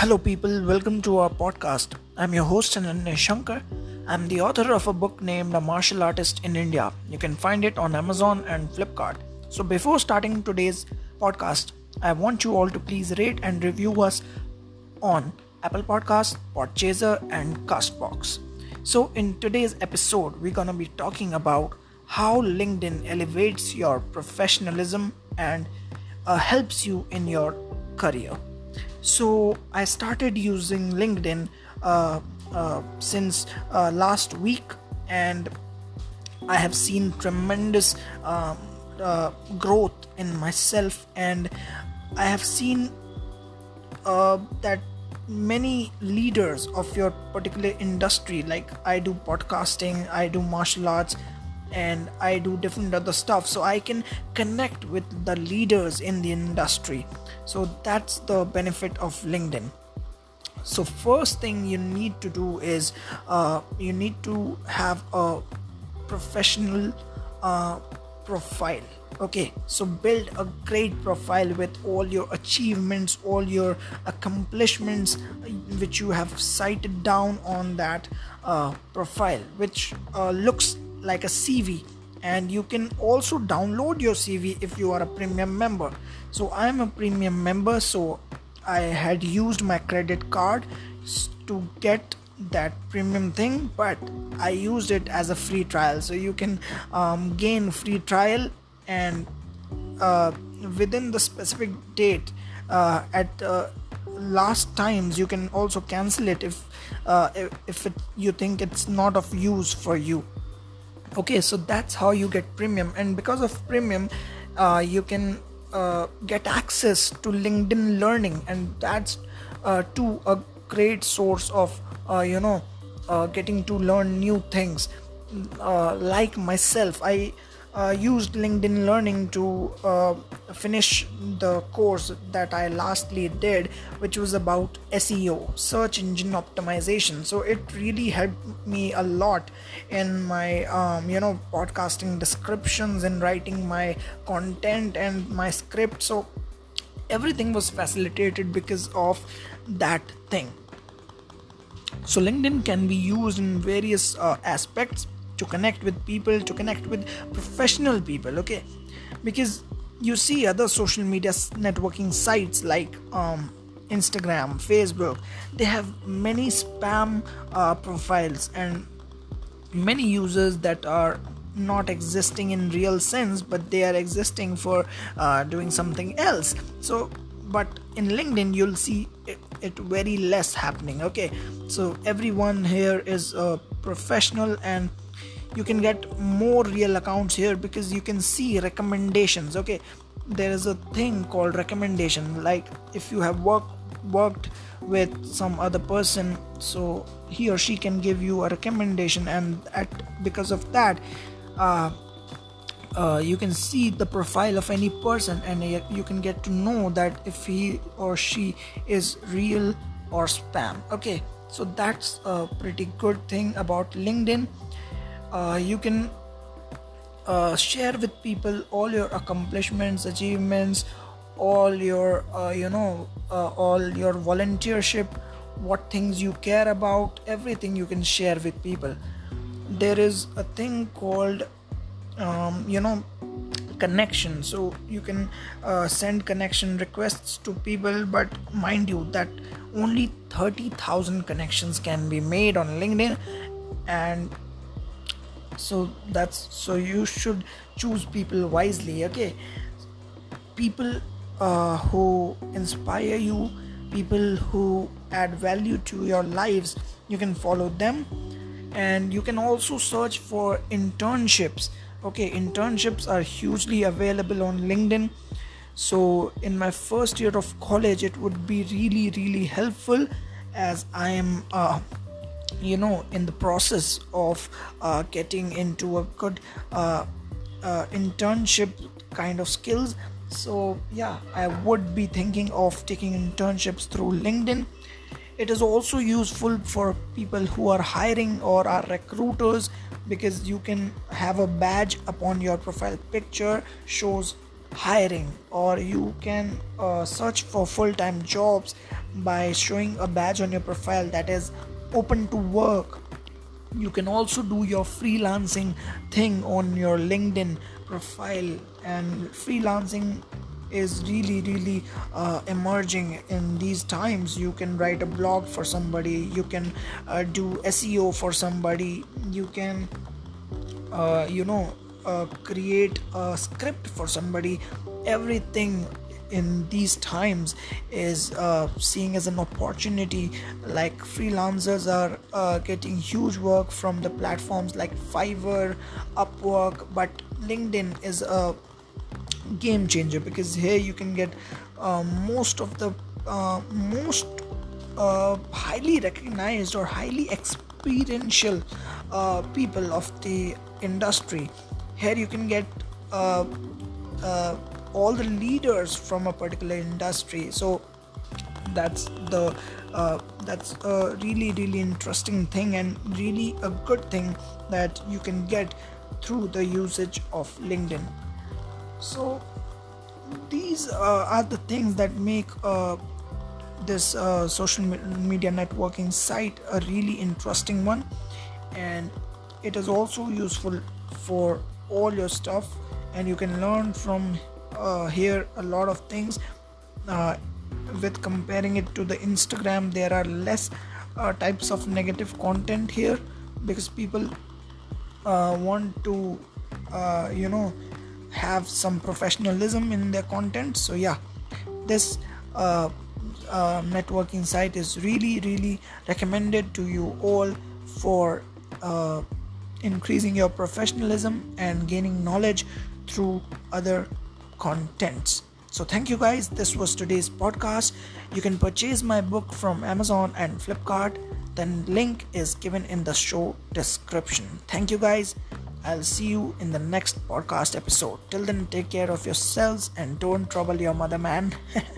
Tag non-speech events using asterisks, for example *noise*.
Hello, people. Welcome to our podcast. I'm your host, Ananya Shankar. I'm the author of a book named A Martial Artist in India. You can find it on Amazon and Flipkart. So, before starting today's podcast, I want you all to please rate and review us on Apple Podcasts, Podchaser, and Castbox. So, in today's episode, we're gonna be talking about how LinkedIn elevates your professionalism and uh, helps you in your career. So I started using LinkedIn uh, uh, since uh, last week, and I have seen tremendous um, uh, growth in myself, and I have seen uh, that many leaders of your particular industry, like I do podcasting, I do martial arts, and I do different other stuff so I can connect with the leaders in the industry. So that's the benefit of LinkedIn. So first thing you need to do is uh, you need to have a professional uh, profile. Okay, so build a great profile with all your achievements, all your accomplishments, which you have cited down on that uh, profile, which uh, looks like a CV and you can also download your CV if you are a premium member. So I am a premium member so I had used my credit card to get that premium thing but I used it as a free trial. So you can um, gain free trial and uh, within the specific date uh, at uh, last times you can also cancel it if uh, if it, you think it's not of use for you okay so that's how you get premium. And because of premium uh, you can uh, get access to linkedin learning. And that's uh, to a great source of uh, you know uh, getting to learn new things. Uh, like myself i uh, used LinkedIn Learning to uh, finish the course that I lastly did, which was about SEO, search engine optimization. So it really helped me a lot in my, um, you know, podcasting descriptions and writing my content and my script. So everything was facilitated because of that thing. So LinkedIn can be used in various uh, aspects to connect with people to connect with professional people okay? Because you see other social media networking sites like um, instagram facebook they have many spam uh, profiles and many users that are not existing in real sense but they are existing for uh, doing something else. So but in linkedin you'll see it, it, very less happening okay? So everyone here is a professional and you can get more real accounts here because you can see recommendations okay? There is a thing called recommendation like if you have worked worked with some other person so he or she can give you a recommendation and at because of that uh, uh, you can see the profile of any person and you can get to know that if he or she is real or spam okay? So that's a pretty good thing about linkedin uh, you can uh, share with people all your accomplishments achievements all your uh, you know uh, all your volunteership what things you care about everything you can share with people. There is a thing called um, you know connection. So you can uh, send connection requests to people but mind you that only 30000 connections can be made on linkedin and so that's so you should choose people wisely okay? People uh, who inspire you people who add value to your lives you can follow them. And you can also search for internships okay? Internships are hugely available on linkedin. So in my first year of college it would be really really helpful as i am uh, you know in the process of uh, getting into a good uh, uh, internship kind of skills. So yeah i would be thinking of taking internships through linkedin. It is also useful for people who are hiring or are recruiters because you can have a badge upon your profile picture shows hiring or you can uh, search for full-time jobs by showing a badge on your profile that is open to work. You can also do your freelancing thing on your linkedin profile. And freelancing is really really uh, emerging in these times. You can write a blog for somebody. You can uh, do seo for somebody. You can uh, you know uh, create a script for somebody. Everything in these times is uh, seeing as an opportunity like freelancers are uh, getting huge work from the platforms like fiverr upwork but linkedin is a game changer because here you can get uh, most of the uh, most uh, highly recognized or highly experiential uh, people of the industry. Here you can get all the leaders from a particular industry. So that's the that's a really really interesting thing and really a good thing that you can get through the usage of linkedin. So these uh, are the things that make uh, this uh, social media networking site a really interesting one. And it is also useful for all your stuff and you can learn from uh, here a lot of things. Uh, with comparing it to the instagram there are less uh, types of negative content here because people want to you know have some professionalism in their content. So yeah this uh, uh, networking site is really really recommended to you all for uh, increasing your professionalism and gaining knowledge through other contents so thank you guys. This was today's podcast. You can purchase my book from amazon and flipkart. Then link is given in the show description. Thank you guys. I'll see you in the next podcast episode. Till then, take care of yourselves and don't trouble your mother, man. *laughs*